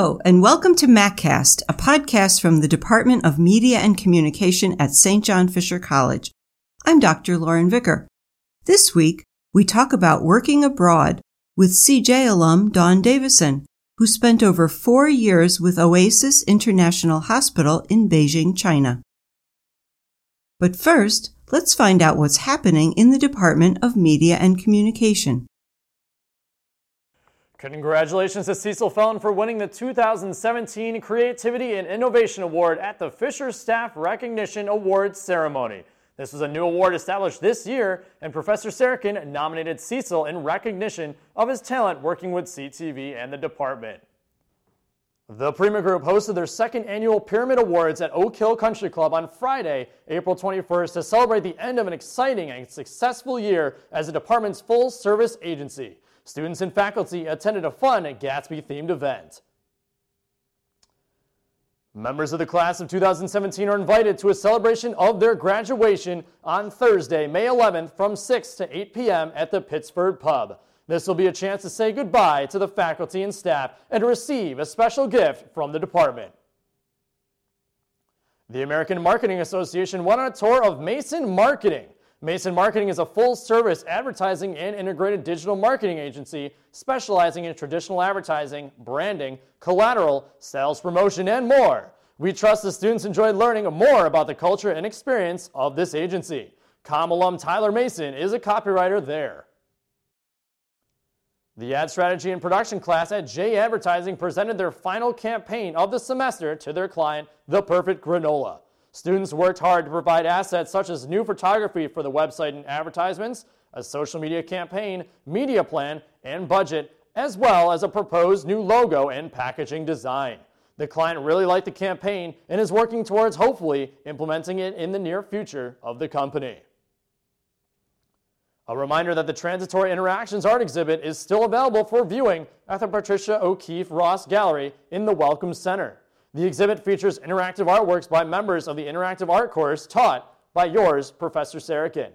Hello, and welcome to MacCast, a podcast from the Department of Media and Communication at St. John Fisher College. I'm Dr. Lauren Vicker. This week, we talk about working abroad with CJ alum Dawn Davison, who spent over four years with Oasis International Hospital in Beijing, China. But first, let's find out what's happening in the Department of Media and Communication. Congratulations to Cecil Felton for winning the 2017 Creativity and Innovation Award at the Fisher Staff Recognition Awards ceremony. This was a new award established this year, and Professor Sarakin nominated Cecil in recognition of his talent working with CTV and the department. The Prima Group hosted their second annual Pyramid Awards at Oak Hill Country Club on Friday, April 21st, to celebrate the end of an exciting and successful year as the department's full service agency. Students and faculty attended a fun Gatsby-themed event. Members of the class of 2017 are invited to a celebration of their graduation on Thursday, May 11th from 6 to 8 p.m. at the Pittsford Pub. This will be a chance to say goodbye to the faculty and staff and to receive a special gift from the department. The American Marketing Association went on a tour of Mason Marketing, Mason Marketing is a full service advertising and integrated digital marketing agency specializing in traditional advertising, branding, collateral, sales promotion, and more. We trust the students enjoyed learning more about the culture and experience of this agency. Com alum Tyler Mason is a copywriter there. The ad strategy and production class at J Advertising presented their final campaign of the semester to their client, The Perfect Granola. Students worked hard to provide assets such as new photography for the website and advertisements, a social media campaign, media plan, and budget, as well as a proposed new logo and packaging design. The client really liked the campaign and is working towards hopefully implementing it in the near future of the company. A reminder that the Transitory Interactions art exhibit is still available for viewing at the Patricia O'Keefe Ross Gallery in the Welcome Center. The exhibit features interactive artworks by members of the interactive art course taught by yours, Professor Sarakin.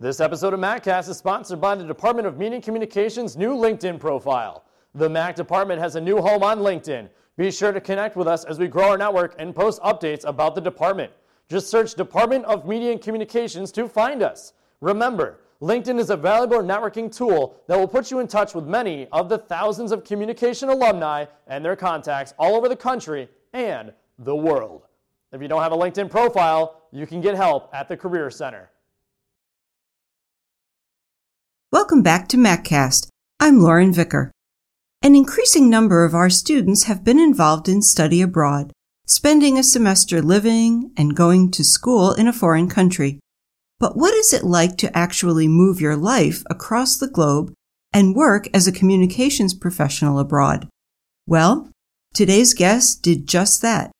This episode of MacCast is sponsored by the Department of Media and Communications' new LinkedIn profile. The Mac department has a new home on LinkedIn. Be sure to connect with us as we grow our network and post updates about the department. Just search Department of Media and Communications to find us. Remember, LinkedIn is a valuable networking tool that will put you in touch with many of the thousands of communication alumni and their contacts all over the country and the world. If you don't have a LinkedIn profile, you can get help at the Career Center. Welcome back to MacCast. I'm Lauren Vicker. An increasing number of our students have been involved in study abroad, spending a semester living and going to school in a foreign country. But what is it like to actually move your life across the globe and work as a communications professional abroad? Well, today's guest did just that.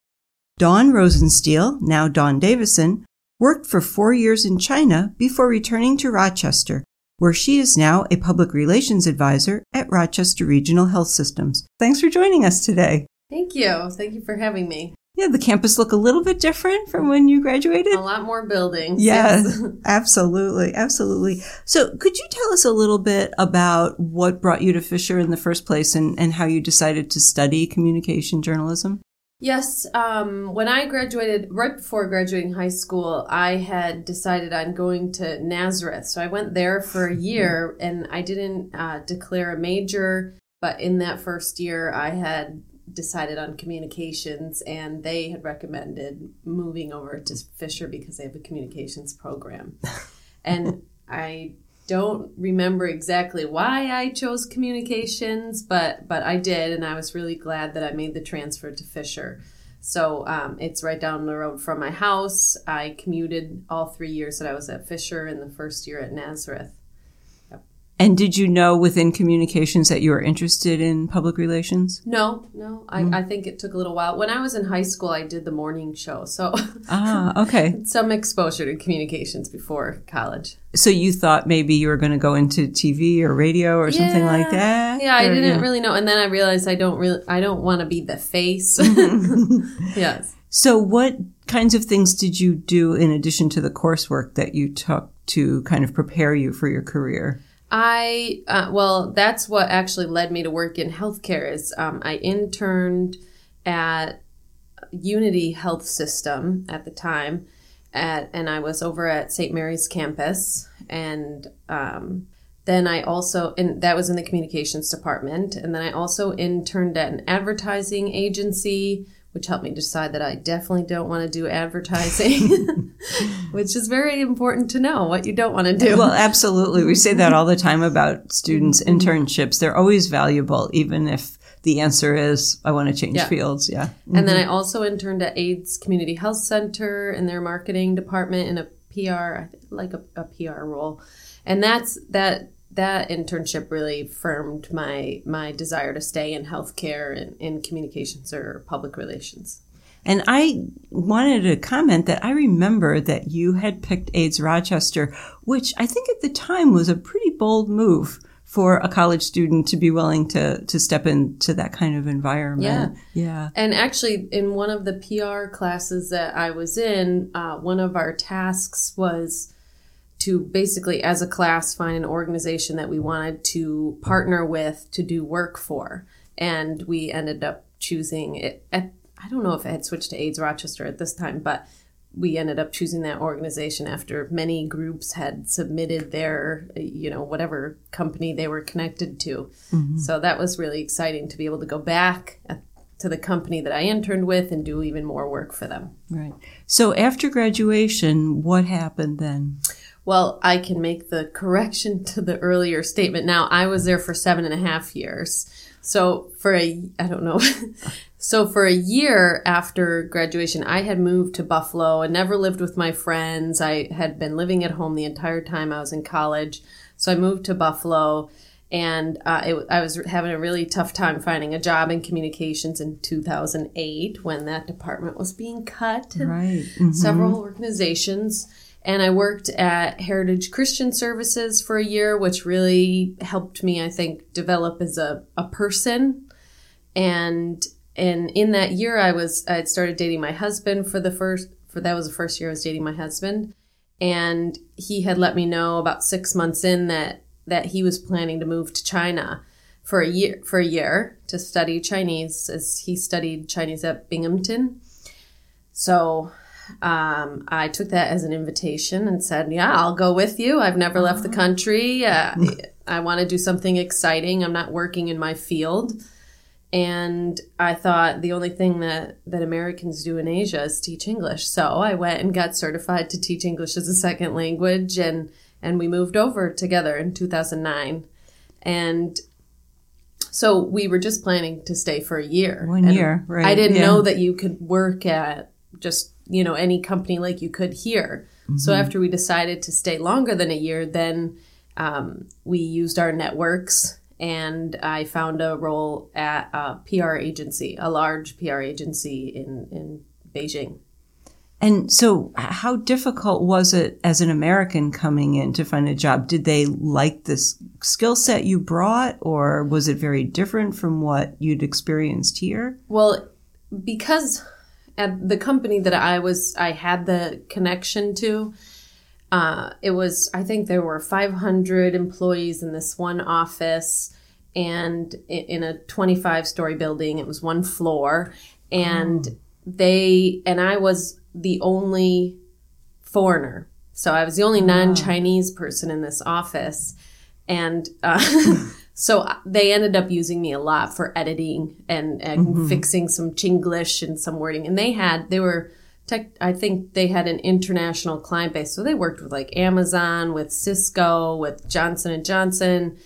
Dawn Rosensteel, now Dawn Davison, worked for four years in China before returning to Rochester, where she is now a public relations advisor at Rochester Regional Health Systems. Thanks for joining us today. Thank you. Thank you for having me. Yeah, the campus look a little bit different from when you graduated. A lot more buildings. Yes, absolutely, absolutely. So, could you tell us a little bit about what brought you to Fisher in the first place, and, and how you decided to study communication journalism? Yes, um, when I graduated, right before graduating high school, I had decided on going to Nazareth. So I went there for a year, and I didn't uh, declare a major. But in that first year, I had decided on communications and they had recommended moving over to Fisher because they have a communications program. and I don't remember exactly why I chose communications, but but I did, and I was really glad that I made the transfer to Fisher. So um, it's right down the road from my house. I commuted all three years that I was at Fisher, and the first year at Nazareth. And did you know within communications that you were interested in public relations? No, no. I, mm. I think it took a little while. When I was in high school, I did the morning show. So, ah, okay. some exposure to communications before college. So, you thought maybe you were going to go into TV or radio or yeah. something like that? Yeah, I didn't yeah. really know. And then I realized I don't really, I don't want to be the face. yes. So, what kinds of things did you do in addition to the coursework that you took to kind of prepare you for your career? I uh, well, that's what actually led me to work in healthcare. Is um, I interned at Unity Health System at the time, at and I was over at St. Mary's campus, and um, then I also and that was in the communications department, and then I also interned at an advertising agency which helped me decide that I definitely don't want to do advertising, which is very important to know what you don't want to do. Well, absolutely. We say that all the time about students' mm-hmm. internships. They're always valuable, even if the answer is, I want to change yeah. fields. Yeah. Mm-hmm. And then mm-hmm. I also interned at AIDS Community Health Center in their marketing department in a PR, like a, a PR role. And that's that that internship really firmed my my desire to stay in healthcare and in communications or public relations. And I wanted to comment that I remember that you had picked AIDS Rochester, which I think at the time was a pretty bold move for a college student to be willing to to step into that kind of environment. Yeah, yeah. And actually, in one of the PR classes that I was in, uh, one of our tasks was to basically, as a class, find an organization that we wanted to partner with to do work for. And we ended up choosing it. At, I don't know if it had switched to AIDS Rochester at this time, but we ended up choosing that organization after many groups had submitted their, you know, whatever company they were connected to. Mm-hmm. So that was really exciting to be able to go back to the company that I interned with and do even more work for them. Right. So after graduation, what happened then? Well, I can make the correction to the earlier statement. Now, I was there for seven and a half years. So for a, I don't know. so for a year after graduation, I had moved to Buffalo and never lived with my friends. I had been living at home the entire time I was in college. So I moved to Buffalo and uh, it, I was having a really tough time finding a job in communications in 2008 when that department was being cut. Right. Mm-hmm. Several organizations and I worked at Heritage Christian Services for a year, which really helped me, I think, develop as a, a person. And and in that year, I was I had started dating my husband for the first for that was the first year I was dating my husband, and he had let me know about six months in that that he was planning to move to China for a year for a year to study Chinese as he studied Chinese at Binghamton. So um, I took that as an invitation and said, "Yeah, I'll go with you. I've never left the country. Uh, I want to do something exciting. I'm not working in my field." And I thought the only thing that, that Americans do in Asia is teach English. So I went and got certified to teach English as a second language, and and we moved over together in 2009. And so we were just planning to stay for a year. One year, right? I didn't yeah. know that you could work at just you know any company like you could here. Mm-hmm. So after we decided to stay longer than a year, then um, we used our networks and I found a role at a PR agency, a large PR agency in in Beijing. And so, how difficult was it as an American coming in to find a job? Did they like this skill set you brought, or was it very different from what you'd experienced here? Well, because at the company that I was, I had the connection to. Uh, it was, I think there were 500 employees in this one office and in a 25 story building. It was one floor. And oh. they, and I was the only foreigner. So I was the only non Chinese person in this office. And, uh, So uh, they ended up using me a lot for editing and, and mm-hmm. fixing some Chinglish and some wording. And they had, they were, tech, I think they had an international client base. So they worked with like Amazon, with Cisco, with Johnson and Johnson.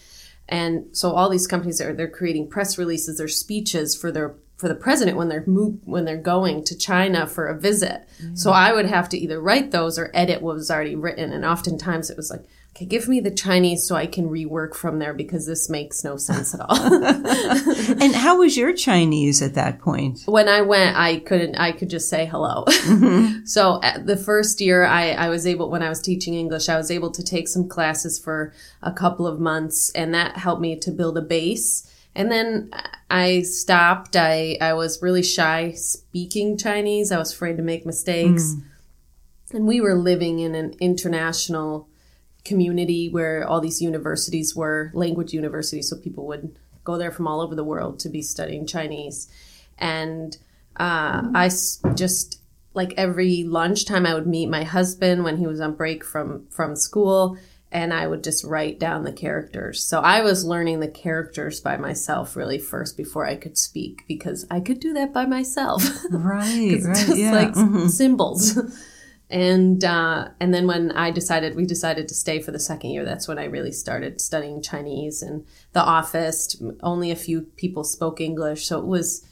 And so all these companies are, they're creating press releases, or speeches for their for the president when they're move, when they're going to China for a visit. Mm-hmm. So I would have to either write those or edit what was already written. And oftentimes it was like, okay, give me the Chinese so I can rework from there because this makes no sense at all. and how was your Chinese at that point? When I went, I couldn't, I could just say hello. Mm-hmm. so the first year I, I was able, when I was teaching English, I was able to take some classes for a couple of months and that helped me to build a base And then I stopped. I, I was really shy speaking Chinese. I was afraid to make mistakes. And we were living in an international community where all these universities were language universities. So people would go there from all over the world to be studying Chinese. And uh, I s- just, like every lunchtime, I would meet my husband when he was on break from, from school and I would just write down the characters. So I was learning the characters by myself really first before I could speak because I could do that by myself. Right, right, just yeah. like mhm. symbols. and uh, and then when I decided we decided to stay for the second year, that's when I really started studying Chinese. And the office, only a few people spoke English, so it was.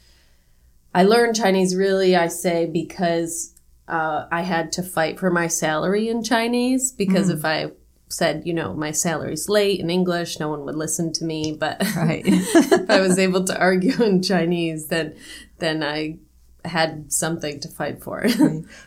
I learned Chinese really, I say, because uh, I had to fight for my salary in Chinese. Because if I said, you know, my salary's late in English, no one would listen to me. But Right. if I was able to argue in Chinese, then then I had something to fight for.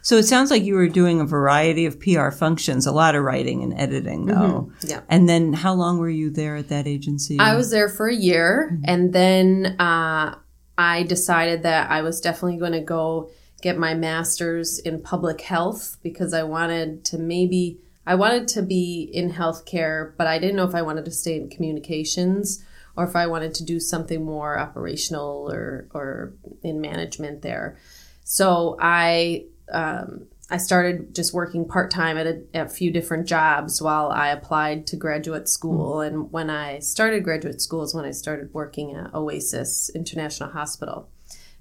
So it sounds like you were doing a variety of PR functions, a lot of writing and editing, though. Yeah. And then how long were you there at that agency? I was there for a year, and then uh, I decided that I was definitely going to go get my master's in public health because I wanted to maybe I wanted to be in healthcare, but I didn't know if I wanted to stay in communications or if I wanted to do something more operational or or in management there. So I um, I started just working part time at a, a few different jobs while I applied to graduate school. And when I started graduate school is when I started working at Oasis International Hospital.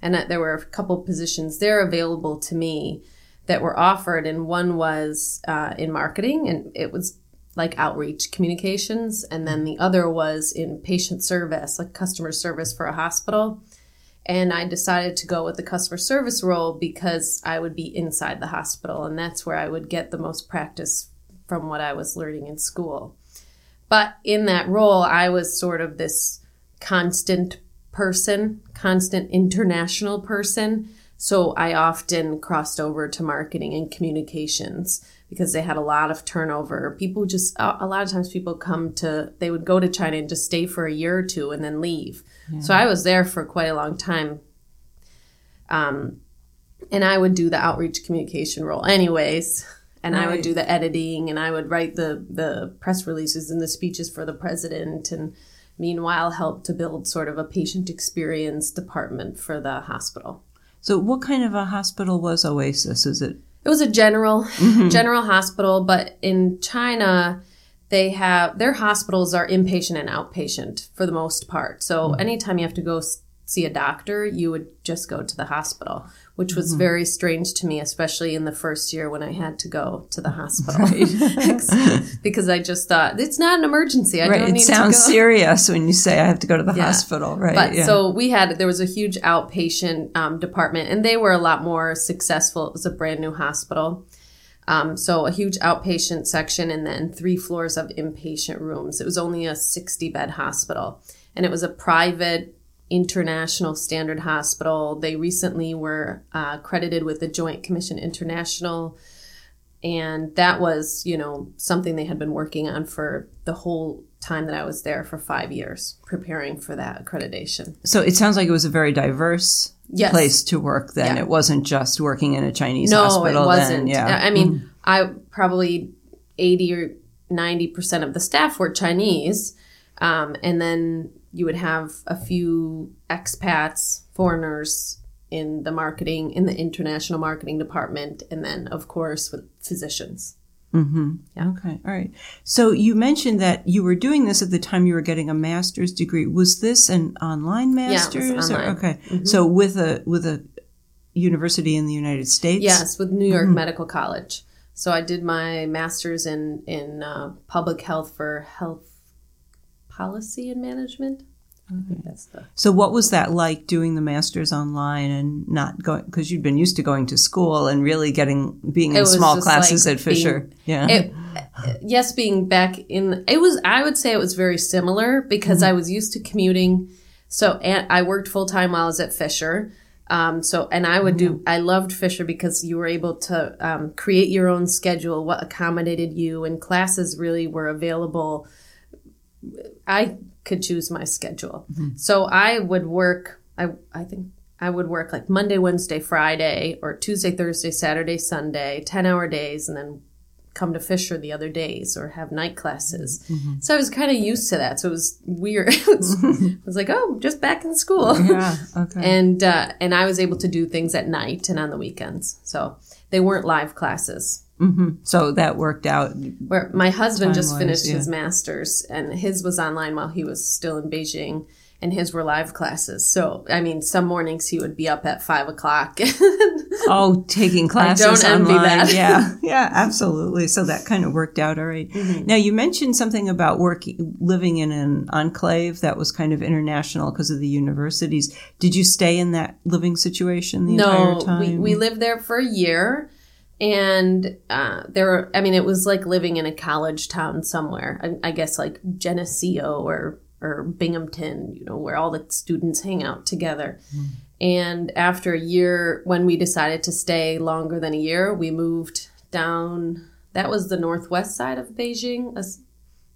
And that there were a couple positions there available to me that were offered, and one was uh, in marketing, and it was like outreach communications, and then the other was in patient service, like customer service for a hospital and I decided to go with the customer service role because I would be inside the hospital, and that's where I would get the most practice from what I was learning in school. But in that role, I was sort of this constant person, constant international person. So I often crossed over to marketing and communications because they had a lot of turnover. People just, a lot of times people come to, they would go to China and just stay for a year or two and then leave. So I was there for quite a long time. Um, and I would do the outreach communication role anyways. And I would do the editing and I would write the, the press releases and the speeches for the president and meanwhile help to build sort of a patient experience department for the hospital. So what kind of a hospital was Oasis? Is it It was a general mm-hmm. general hospital, but in China they have their hospitals are inpatient and outpatient for the most part. So mm-hmm. anytime you have to go see a doctor, you would just go to the hospital, which was very strange to me, especially in the first year when I had to go to the hospital because I just thought it's not an emergency. I right? don't It need sounds to go. serious when you say I have to go to the Yeah. hospital, right? But yeah. so we had there was a huge outpatient um, department, and they were a lot more successful. It was a brand new hospital, um, so a huge outpatient section, and then three floors of inpatient rooms. It was only a sixty bed hospital, and it was a private international standard hospital. They recently were uh, credited with the Joint Commission International. And that was, you know, something they had been working on for the whole time that I was there for five years, preparing for that accreditation. so it sounds like it was a very diverse Yes. place to work. Then Yeah. it wasn't just working in a Chinese No, hospital. it wasn't. Then, yeah. I mean, I probably 80 or 90% of the staff were Chinese. Um, and then you would have a few expats, foreigners in the marketing, in the international marketing department, and then, of course, with physicians. Yeah. Okay, all right. So you mentioned that you were doing this at the time you were getting a master's degree. Was this an online master's? or- online. Mm-hmm. okay, so with a with a university in the United States. Yes, with New York Medical College. So I did my master's in in uh, public health for health policy and management. The So what was that like doing the master's online and not going because you'd been used to going to school and really getting being in small classes like at Fisher. being- yeah. it, yes, being back in it was I would say it was very similar because I was used to commuting. So and I worked full time while I was at Fisher. Um, so and I would do I loved Fisher because you were able to um, create your own schedule, what accommodated you, and classes really were available. I could choose my schedule. Mm-hmm. So I would work. I I think I would work like Monday, Wednesday, Friday, or Tuesday, Thursday, Saturday, Sunday, ten hour days, and then come to Fisher the other days or have night classes. Mm-hmm. So I was kind of used to that. So it was weird. it, was, mm-hmm. it was like, oh, just back in school. Yeah. Okay. And uh, and I was able to do things at night and on the weekends. So they weren't live classes. So that worked out. Where my husband just finished yeah. his master's, and his was online while he was still in Beijing, and his were live classes. So I mean, some mornings he would be up at five o'clock. Oh, taking classes don't envy online. that. Yeah, yeah, absolutely. So that kind of worked out all right. Mm-hmm. Now you mentioned something about working, living in an enclave that was kind of international because of the universities. Did you stay in that living situation the no, entire time? we we lived there for a year. And uh, there, were, I mean, it was like living in a college town somewhere. I, I guess like Geneseo or or Binghamton, you know, where all the students hang out together. And after a year, when we decided to stay longer than a year, we moved down. That was the northwest side of Beijing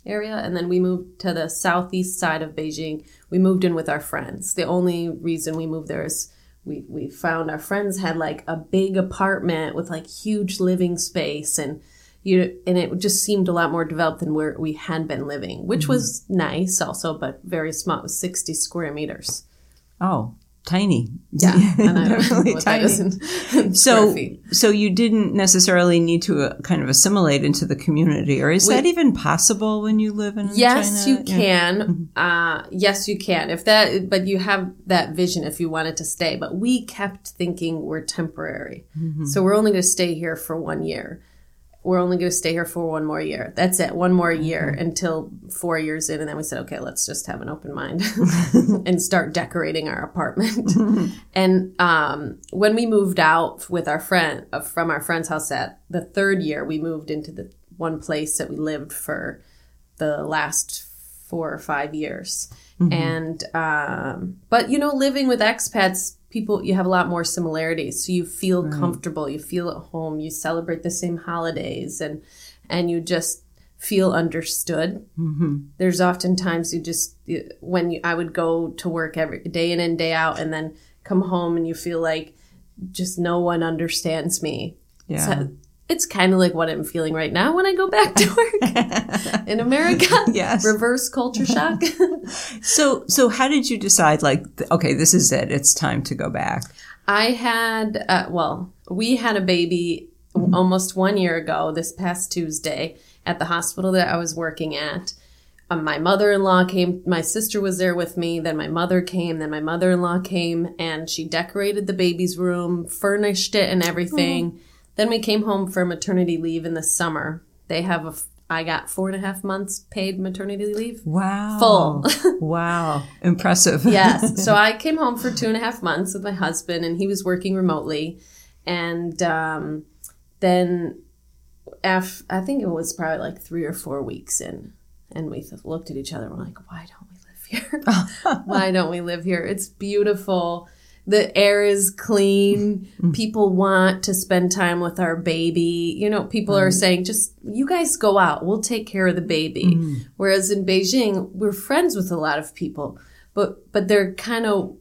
area, and then we moved to the southeast side of Beijing. We moved in with our friends. The only reason we moved there is we we found our friends had like a big apartment with like huge living space and you and it just seemed a lot more developed than where we had been living, which mm-hmm. was nice also, but very small. It was sixty square meters. oh, tiny. Yeah, and I don't know Definitely tiny. is in, in square So, so you didn't necessarily need to uh, kind of assimilate into the community, or is that even possible when you live in Yes, China? you Yeah. can. Uh, yes, you can. If that, but you have that vision if you wanted to stay. But we kept thinking we're temporary, Mm-hmm. so we're only going to stay here for one year. We're only going to stay here for one more year. That's it, one more year Mm-hmm. until four years in, and then we said, okay, let's just have an open mind and start decorating our apartment. and um, when we moved out with our friend uh, from our friend's house at the third year, we moved into the one place that we lived for the last four or five years. And, um, but you know, living with expats, people, you have a lot more similarities. So you feel comfortable, you feel at home, you celebrate the same holidays and, and you just feel understood. Mm-hmm. There's oftentimes you just, when you, I would go to work every day in and day out and then come home and you feel like just no one understands me. Yeah. So it's kind of like what I'm feeling right now when I go back to work in America. Yes. Reverse culture shock. So, so how did you decide? Like, okay, this is it. It's time to go back. I had, uh, well, we had a baby almost one year ago, this past Tuesday, at the hospital that I was working at. Um, my mother in law came, my sister was there with me, then my mother came, then my mother in law came, and she decorated the baby's room, furnished it, and everything. Then we came home for maternity leave in the summer. They have a, f- I got four and a half months paid maternity leave. Wow. Full. wow. Impressive. yes. So I came home for two and a half months with my husband, and he was working remotely. And um, then, af- I think it was probably like three or four weeks in, and we looked at each other. and We're like, "Why don't we live here? Why don't we live here? It's beautiful." The air is clean. Mm-hmm. People want to spend time with our baby. You know, people are saying, just you guys go out. We'll take care of the baby. Mm-hmm. Whereas in Beijing, we're friends with a lot of people, but but they're kind of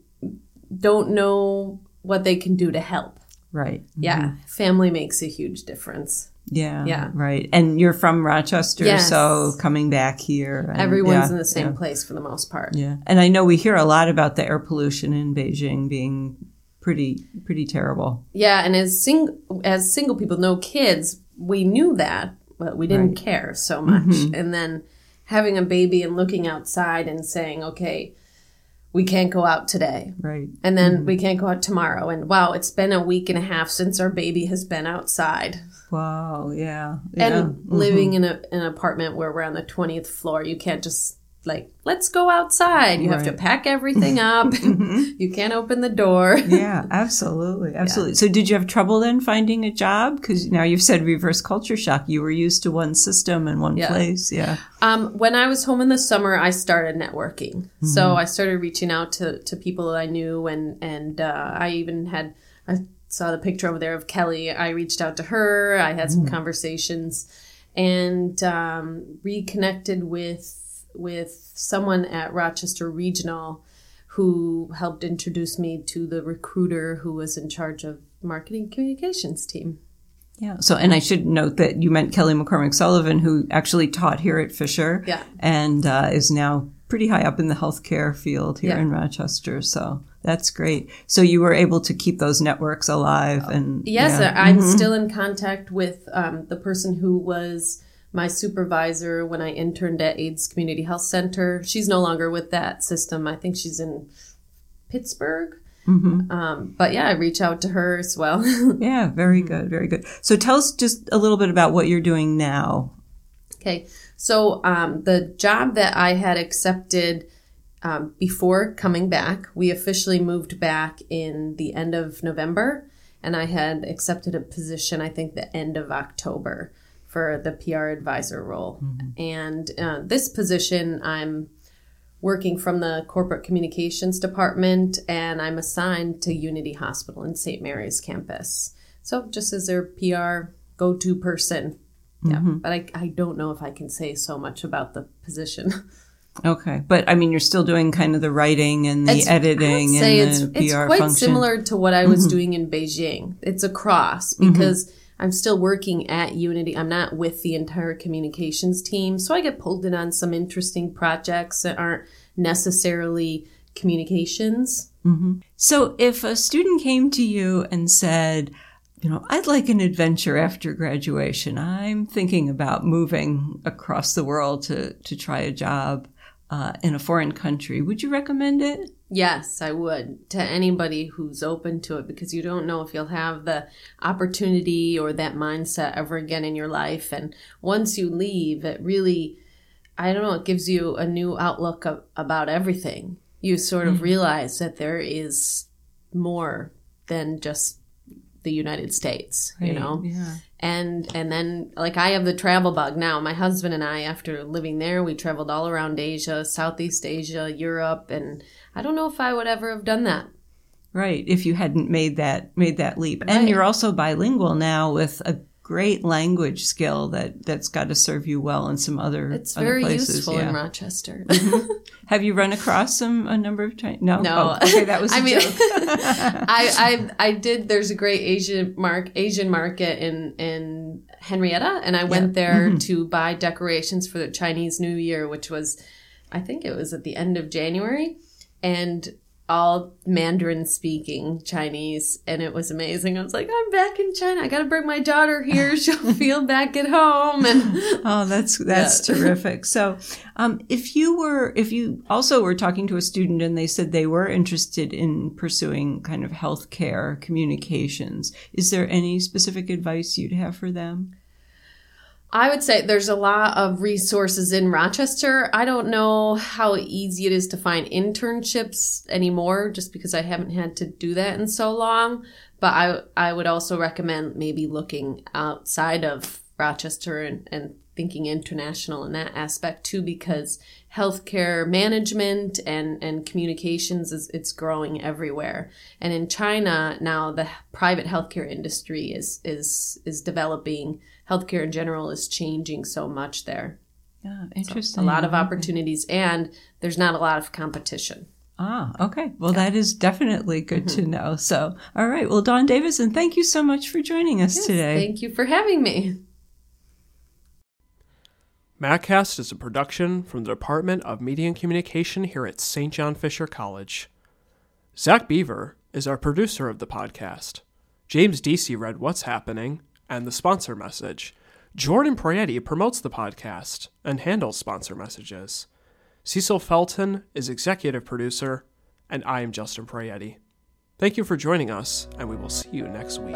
don't know what they can do to help. Right. Yeah, mm-hmm. family makes a huge difference. Yeah. Yeah. Right. And you're from Rochester, Yes. so coming back here. and- Everyone's yeah, in the same yeah. place for the most part. Yeah. And I know we hear a lot about the air pollution in Beijing being pretty pretty terrible. Yeah, and as sing as single people, no kids, we knew that, but we didn't care so much. Mm-hmm. And then having a baby and looking outside and saying, "Okay, we can't go out today." Right. And then mm-hmm. we can't go out tomorrow. And wow, it's been a week and a half since our baby has been outside. Wow. Yeah. yeah. And living in a, an apartment where we're on the 20th floor, you can't just like, let's go outside. You have to pack everything up. you can't open the door. yeah, absolutely, absolutely. So, did you have trouble then finding a job? Because now you've said reverse culture shock. You were used to one system and one Yeah. place. Yeah, Um, when I was home in the summer, I started networking. So I started reaching out to, to people that I knew, and and uh, I even had I saw the picture over there of Kelly. I reached out to her. I had some conversations, and um, reconnected with with someone at Rochester Regional who helped introduce me to the recruiter who was in charge of marketing communications team. Yeah. So, and I should note that you meant Kelly McCormick Sullivan, who actually taught here at Fisher. Yeah. And uh, is now pretty high up in the healthcare field here Yeah. in Rochester. So that's great. So you were able to keep those networks alive and Yes, yeah. I'm still in contact with um, the person who was my supervisor when I interned at AIDS Community Health Center. She's no longer with that system. I think she's in Pittsburgh. Um, but yeah, I reach out to her as well. Yeah, very good, very good. So tell us just a little bit about what you're doing now. Okay, so um, the job that I had accepted um, before coming back, we officially moved back in the end of November, and I had accepted a position, I think, the end of October for the PR advisor role. Mm-hmm. And uh, this position, I'm working from the corporate communications department, and I'm assigned to Unity Hospital in St. Mary's campus. So just as their PR go to person. Yeah, mm-hmm. but I, I don't know if I can say so much about the position. Okay, but I mean, you're still doing kind of the writing and the It's- editing say and it's, the PR it's quite function. similar to what I was mm-hmm. doing in Beijing. It's a cross because I'm still working at Unity. I'm not with the entire communications team, so I get pulled in on some interesting projects that aren't necessarily communications. Mm-hmm. So if a student came to you and said, you know, I'd like an adventure after graduation. I'm thinking about moving across the world to, to try a job uh, in a foreign country. Would you recommend it? Yes, I would to anybody who's open to it because you don't know if you'll have the opportunity or that mindset ever again in your life. And once you leave, it really, I don't know, it gives you a new outlook of, about everything. You sort of realize that there is more than just the United States, you know? Yeah. and and then like i have the travel bug now my husband and i after living there we traveled all around asia southeast asia europe and i don't know if i would ever have done that Right. If you hadn't made that made that leap, and Right. you're also bilingual now with a great language skill that that's got to serve you well in some other it's other very places. useful yeah. in rochester Have you run across some a number of times? No. No. Oh, okay, that was. I I mean, I, I I did. There's a great Asian mark Asian market in in Henrietta, and I went there Mm-hmm. to buy decorations for the Chinese New Year, which was, I think it was at the end of January, and all Mandarin speaking Chinese, and it was amazing. I was like, I'm back in China. I got to bring my daughter here. She'll feel back at home, and Oh, that's that's Yeah. terrific. So, um, if you were, if you also were talking to a student and they said they were interested in pursuing kind of healthcare communications, is there any specific advice you'd have for them? I would say there's a lot of resources in Rochester. I don't know how easy it is to find internships anymore just because I haven't had to do that in so long. But I I would also recommend maybe looking outside of Rochester and, and thinking international in that aspect too because healthcare management and, and communications is it's growing everywhere. And in China now the private healthcare industry is is is developing healthcare in general is changing so much there. Yeah, interesting. A lot of opportunities and there's not a lot of competition. Ah, okay. Well, that is definitely good to know. So, all right. Well, Dawn Davison, thank you so much for joining us today. Thank you for having me. MacCast is a production from the Department of Media and Communication here at St. John Fisher College. Zach Beaver is our producer of the podcast. James Deasy read What's Happening and the sponsor message. Jordan Prietti promotes the podcast and handles sponsor messages. Cecil Felton is executive producer, and I am Justin Prietti. Thank you for joining us, and we will see you next week.